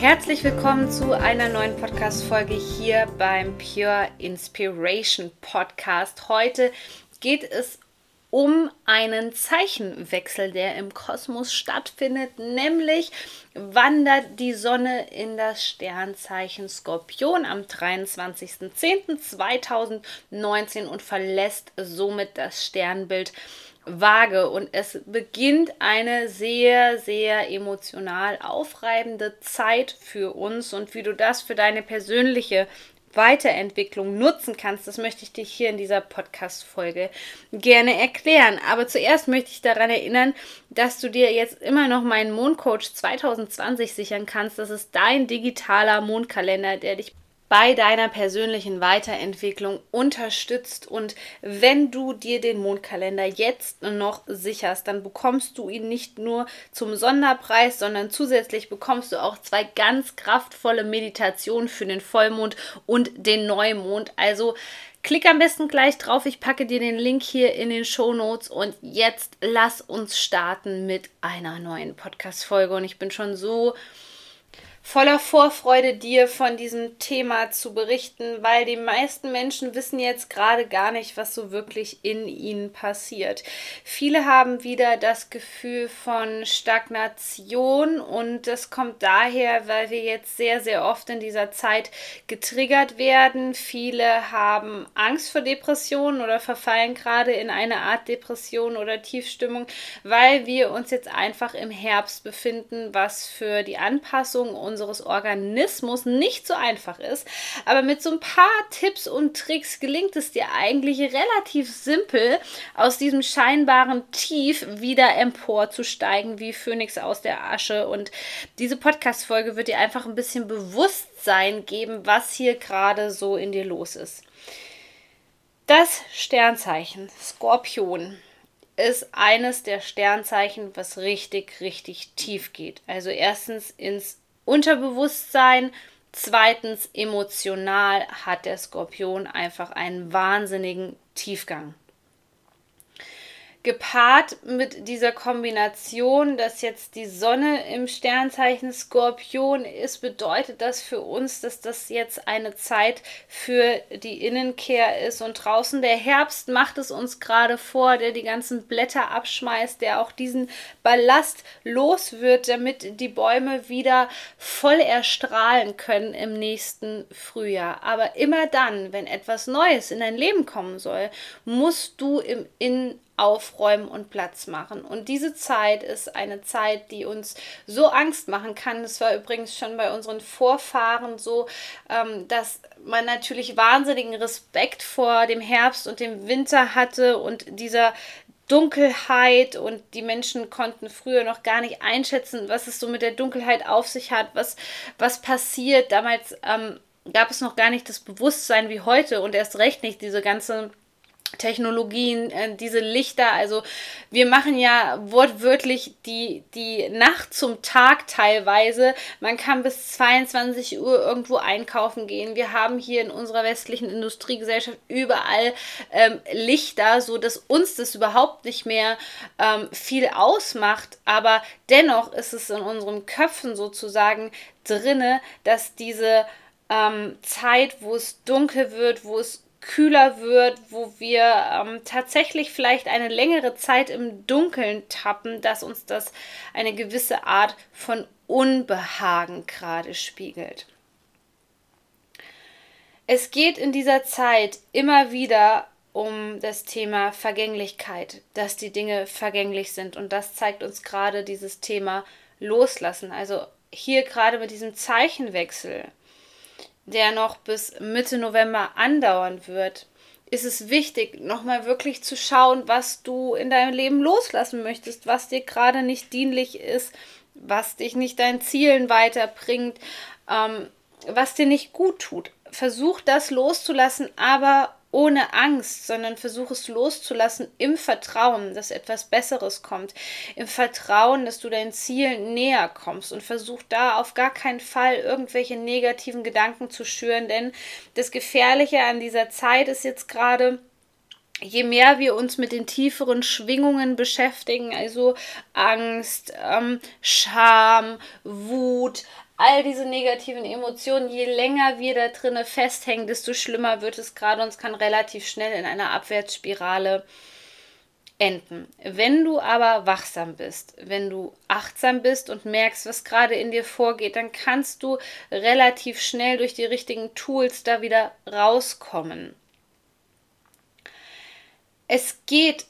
Herzlich willkommen zu einer neuen Podcast-Folge hier beim Pure Inspiration Podcast. Heute geht es um einen Zeichenwechsel, der im Kosmos stattfindet, nämlich wandert die Sonne in das Sternzeichen Skorpion am 23.10.2019 und verlässt somit das Sternbild Waage und es beginnt eine sehr, sehr emotional aufreibende Zeit für uns und wie du das für deine persönliche Weiterentwicklung nutzen kannst, das möchte ich dir hier in dieser Podcast-Folge gerne erklären. Aber zuerst möchte ich daran erinnern, dass du dir jetzt immer noch meinen Mondcoach 2020 sichern kannst. Das ist dein digitaler Mondkalender, der dich bei deiner persönlichen Weiterentwicklung unterstützt. Und wenn du dir den Mondkalender jetzt noch sicherst, dann bekommst du ihn nicht nur zum Sonderpreis, sondern zusätzlich bekommst du auch zwei ganz kraftvolle Meditationen für den Vollmond und den Neumond. Also Klick am besten gleich drauf. Ich packe dir den Link hier in den Show Notes. Und jetzt lass uns starten mit einer neuen Podcast-Folge. Und ich bin schon so voller Vorfreude, dir von diesem Thema zu berichten, weil die meisten Menschen wissen jetzt gerade gar nicht, was so wirklich in ihnen passiert. Viele haben wieder das Gefühl von Stagnation und das kommt daher, weil wir jetzt sehr, sehr oft in dieser Zeit getriggert werden. Viele haben Angst vor Depressionen oder verfallen gerade in eine Art Depression oder Tiefstimmung, weil wir uns jetzt einfach im Herbst befinden, was für die Anpassung unserer unseres Organismus nicht so einfach ist. Aber mit so ein paar Tipps und Tricks gelingt es dir eigentlich relativ simpel, aus diesem scheinbaren Tief wieder emporzusteigen, wie Phönix aus der Asche. Und diese Podcast-Folge wird dir einfach ein bisschen Bewusstsein geben, was hier gerade so in dir los ist. Das Sternzeichen Skorpion ist eines der Sternzeichen, was richtig, richtig tief geht. Also erstens ins Unterbewusstsein. Zweitens, emotional hat der Skorpion einfach einen wahnsinnigen Tiefgang gepaart mit dieser Kombination, dass jetzt die Sonne im Sternzeichen Skorpion ist, bedeutet das für uns, dass das jetzt eine Zeit für die Innenkehr ist. Und draußen der Herbst macht es uns gerade vor, der die ganzen Blätter abschmeißt, der auch diesen Ballast los wird, damit die Bäume wieder voll erstrahlen können im nächsten Frühjahr. Aber immer dann, wenn etwas Neues in dein Leben kommen soll, musst du im Innen aufräumen und Platz machen. Und diese Zeit ist eine Zeit, die uns so Angst machen kann. Das war übrigens schon bei unseren Vorfahren so, ähm, dass man natürlich wahnsinnigen Respekt vor dem Herbst und dem Winter hatte und dieser Dunkelheit und die Menschen konnten früher noch gar nicht einschätzen, was es so mit der Dunkelheit auf sich hat, was, was passiert. Damals ähm, gab es noch gar nicht das Bewusstsein wie heute und erst recht nicht diese ganze Technologien, äh, diese Lichter. Also wir machen ja wortwörtlich die, die Nacht zum Tag teilweise. Man kann bis 22 Uhr irgendwo einkaufen gehen. Wir haben hier in unserer westlichen Industriegesellschaft überall ähm, Lichter, so dass uns das überhaupt nicht mehr ähm, viel ausmacht. Aber dennoch ist es in unseren Köpfen sozusagen drinne, dass diese ähm, Zeit, wo es dunkel wird, wo es kühler wird, wo wir ähm, tatsächlich vielleicht eine längere Zeit im Dunkeln tappen, dass uns das eine gewisse Art von Unbehagen gerade spiegelt. Es geht in dieser Zeit immer wieder um das Thema Vergänglichkeit, dass die Dinge vergänglich sind. Und das zeigt uns gerade dieses Thema Loslassen. Also hier gerade mit diesem Zeichenwechsel der noch bis Mitte November andauern wird, ist es wichtig, nochmal wirklich zu schauen, was du in deinem Leben loslassen möchtest, was dir gerade nicht dienlich ist, was dich nicht deinen Zielen weiterbringt, ähm, was dir nicht gut tut. Versuch das loszulassen, aber ohne Angst, sondern versuch es loszulassen im Vertrauen, dass etwas Besseres kommt, im Vertrauen, dass du dein Ziel näher kommst. Und versuch da auf gar keinen Fall irgendwelche negativen Gedanken zu schüren, denn das Gefährliche an dieser Zeit ist jetzt gerade, je mehr wir uns mit den tieferen Schwingungen beschäftigen, also Angst, ähm, Scham, Wut, all diese negativen Emotionen, je länger wir da drinnen festhängen, desto schlimmer wird es gerade und es kann relativ schnell in einer Abwärtsspirale enden. Wenn du aber wachsam bist, wenn du achtsam bist und merkst, was gerade in dir vorgeht, dann kannst du relativ schnell durch die richtigen Tools da wieder rauskommen. Es geht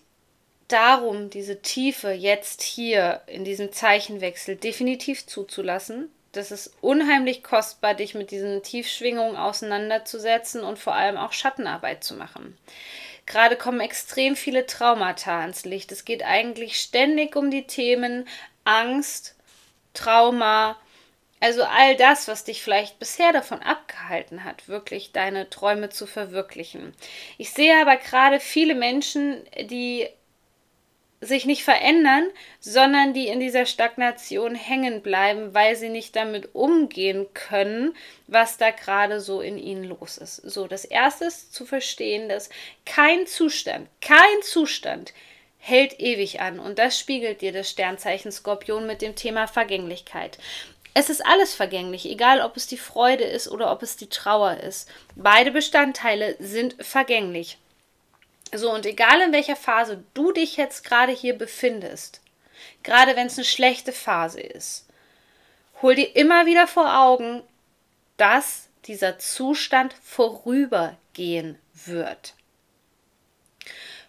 darum, diese Tiefe jetzt hier in diesem Zeichenwechsel definitiv zuzulassen. Das ist unheimlich kostbar, dich mit diesen Tiefschwingungen auseinanderzusetzen und vor allem auch Schattenarbeit zu machen. Gerade kommen extrem viele Traumata ans Licht. Es geht eigentlich ständig um die Themen Angst, Trauma, also all das, was dich vielleicht bisher davon abgehalten hat, wirklich deine Träume zu verwirklichen. Ich sehe aber gerade viele Menschen, die sich nicht verändern, sondern die in dieser Stagnation hängen bleiben, weil sie nicht damit umgehen können, was da gerade so in ihnen los ist. So, das erste ist zu verstehen, dass kein Zustand, kein Zustand hält ewig an und das spiegelt dir das Sternzeichen Skorpion mit dem Thema Vergänglichkeit. Es ist alles vergänglich, egal ob es die Freude ist oder ob es die Trauer ist. Beide Bestandteile sind vergänglich. So, und egal in welcher Phase du dich jetzt gerade hier befindest, gerade wenn es eine schlechte Phase ist, hol dir immer wieder vor Augen, dass dieser Zustand vorübergehen wird.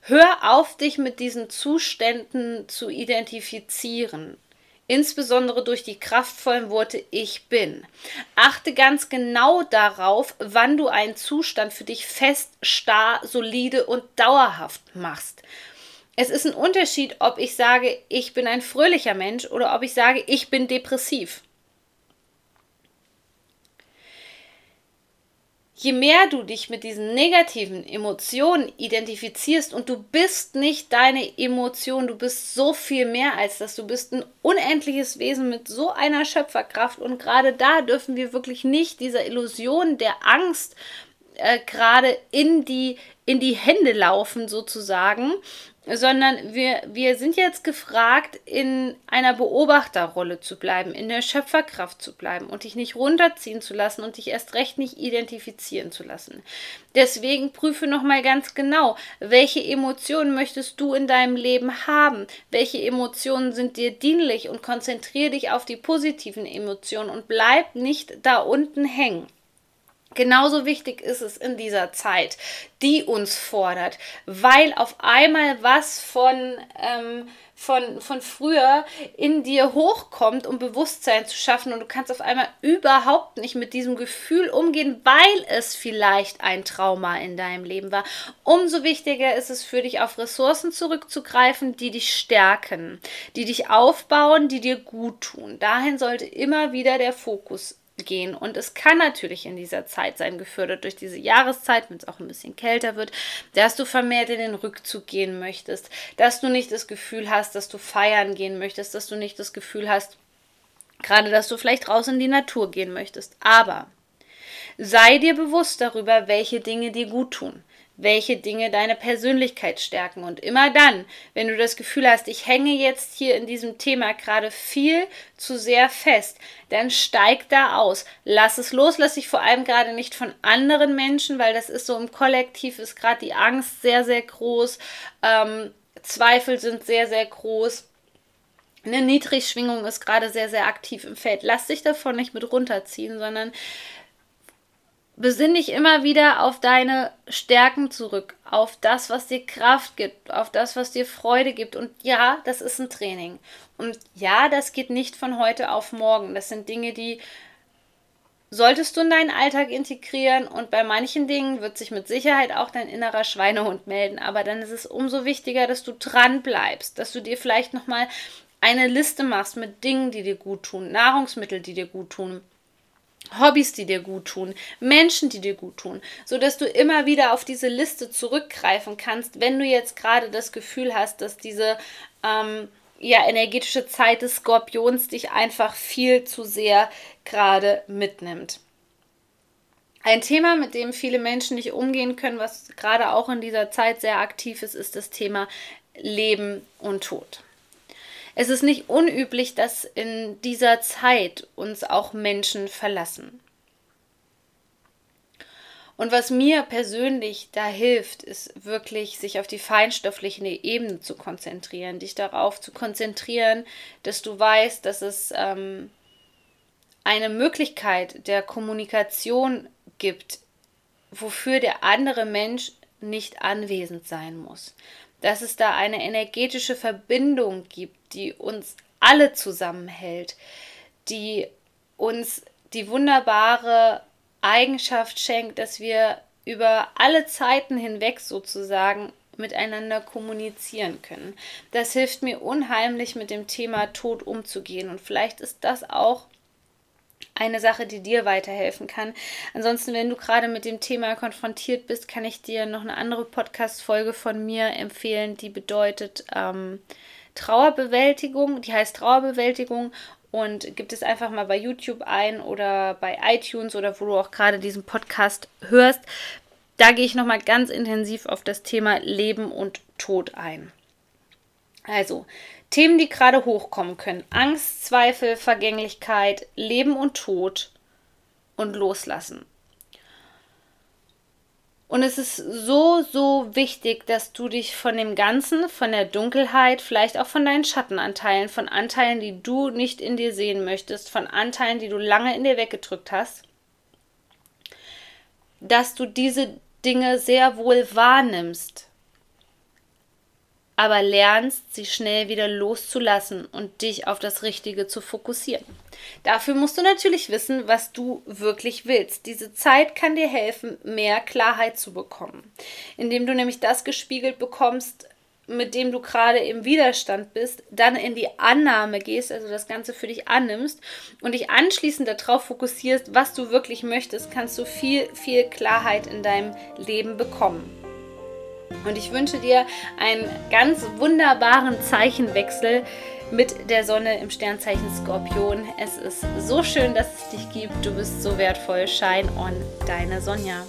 Hör auf, dich mit diesen Zuständen zu identifizieren insbesondere durch die kraftvollen Worte Ich bin. Achte ganz genau darauf, wann du einen Zustand für dich fest, starr, solide und dauerhaft machst. Es ist ein Unterschied, ob ich sage, ich bin ein fröhlicher Mensch oder ob ich sage, ich bin depressiv. Je mehr du dich mit diesen negativen Emotionen identifizierst und du bist nicht deine Emotion, du bist so viel mehr als das, du bist ein unendliches Wesen mit so einer Schöpferkraft und gerade da dürfen wir wirklich nicht dieser Illusion der Angst äh, gerade in die in die Hände laufen sozusagen sondern wir, wir sind jetzt gefragt, in einer Beobachterrolle zu bleiben, in der Schöpferkraft zu bleiben und dich nicht runterziehen zu lassen und dich erst recht nicht identifizieren zu lassen. Deswegen prüfe nochmal ganz genau, welche Emotionen möchtest du in deinem Leben haben, welche Emotionen sind dir dienlich und konzentriere dich auf die positiven Emotionen und bleib nicht da unten hängen. Genauso wichtig ist es in dieser Zeit, die uns fordert, weil auf einmal was von, ähm, von, von früher in dir hochkommt, um Bewusstsein zu schaffen und du kannst auf einmal überhaupt nicht mit diesem Gefühl umgehen, weil es vielleicht ein Trauma in deinem Leben war. Umso wichtiger ist es für dich, auf Ressourcen zurückzugreifen, die dich stärken, die dich aufbauen, die dir gut tun. Dahin sollte immer wieder der Fokus gehen. Und es kann natürlich in dieser Zeit sein, gefördert durch diese Jahreszeit, wenn es auch ein bisschen kälter wird, dass du vermehrt in den Rückzug gehen möchtest, dass du nicht das Gefühl hast, dass du feiern gehen möchtest, dass du nicht das Gefühl hast, gerade dass du vielleicht raus in die Natur gehen möchtest. Aber sei dir bewusst darüber, welche Dinge dir gut tun welche Dinge deine Persönlichkeit stärken. Und immer dann, wenn du das Gefühl hast, ich hänge jetzt hier in diesem Thema gerade viel zu sehr fest, dann steig da aus. Lass es los, lass dich vor allem gerade nicht von anderen Menschen, weil das ist so im Kollektiv, ist gerade die Angst sehr, sehr groß. Ähm, Zweifel sind sehr, sehr groß. Eine Niedrigschwingung ist gerade sehr, sehr aktiv im Feld. Lass dich davon nicht mit runterziehen, sondern besinn dich immer wieder auf deine Stärken zurück, auf das, was dir Kraft gibt, auf das, was dir Freude gibt. Und ja, das ist ein Training. Und ja, das geht nicht von heute auf morgen. Das sind Dinge, die solltest du in deinen Alltag integrieren und bei manchen Dingen wird sich mit Sicherheit auch dein innerer Schweinehund melden, aber dann ist es umso wichtiger, dass du dran bleibst, dass du dir vielleicht noch mal eine Liste machst mit Dingen, die dir gut tun, Nahrungsmittel, die dir gut tun, Hobbys, die dir gut tun, Menschen, die dir gut tun, so dass du immer wieder auf diese Liste zurückgreifen kannst, wenn du jetzt gerade das Gefühl hast, dass diese ähm, ja, energetische Zeit des Skorpions dich einfach viel zu sehr gerade mitnimmt. Ein Thema, mit dem viele Menschen nicht umgehen können, was gerade auch in dieser Zeit sehr aktiv ist, ist das Thema Leben und Tod. Es ist nicht unüblich, dass in dieser Zeit uns auch Menschen verlassen. Und was mir persönlich da hilft, ist wirklich, sich auf die feinstoffliche Ebene zu konzentrieren, dich darauf zu konzentrieren, dass du weißt, dass es ähm, eine Möglichkeit der Kommunikation gibt, wofür der andere Mensch nicht anwesend sein muss dass es da eine energetische Verbindung gibt, die uns alle zusammenhält, die uns die wunderbare Eigenschaft schenkt, dass wir über alle Zeiten hinweg sozusagen miteinander kommunizieren können. Das hilft mir unheimlich mit dem Thema Tod umzugehen und vielleicht ist das auch eine Sache, die dir weiterhelfen kann. Ansonsten, wenn du gerade mit dem Thema konfrontiert bist, kann ich dir noch eine andere Podcast-Folge von mir empfehlen, die bedeutet ähm, Trauerbewältigung. Die heißt Trauerbewältigung und gibt es einfach mal bei YouTube ein oder bei iTunes oder wo du auch gerade diesen Podcast hörst. Da gehe ich nochmal ganz intensiv auf das Thema Leben und Tod ein. Also, Themen, die gerade hochkommen können. Angst, Zweifel, Vergänglichkeit, Leben und Tod und Loslassen. Und es ist so, so wichtig, dass du dich von dem Ganzen, von der Dunkelheit, vielleicht auch von deinen Schattenanteilen, von Anteilen, die du nicht in dir sehen möchtest, von Anteilen, die du lange in dir weggedrückt hast, dass du diese Dinge sehr wohl wahrnimmst aber lernst, sie schnell wieder loszulassen und dich auf das Richtige zu fokussieren. Dafür musst du natürlich wissen, was du wirklich willst. Diese Zeit kann dir helfen, mehr Klarheit zu bekommen, indem du nämlich das gespiegelt bekommst, mit dem du gerade im Widerstand bist, dann in die Annahme gehst, also das Ganze für dich annimmst und dich anschließend darauf fokussierst, was du wirklich möchtest, kannst du viel, viel Klarheit in deinem Leben bekommen. Und ich wünsche dir einen ganz wunderbaren Zeichenwechsel mit der Sonne im Sternzeichen Skorpion. Es ist so schön, dass es dich gibt. Du bist so wertvoll. Shine on, deine Sonja.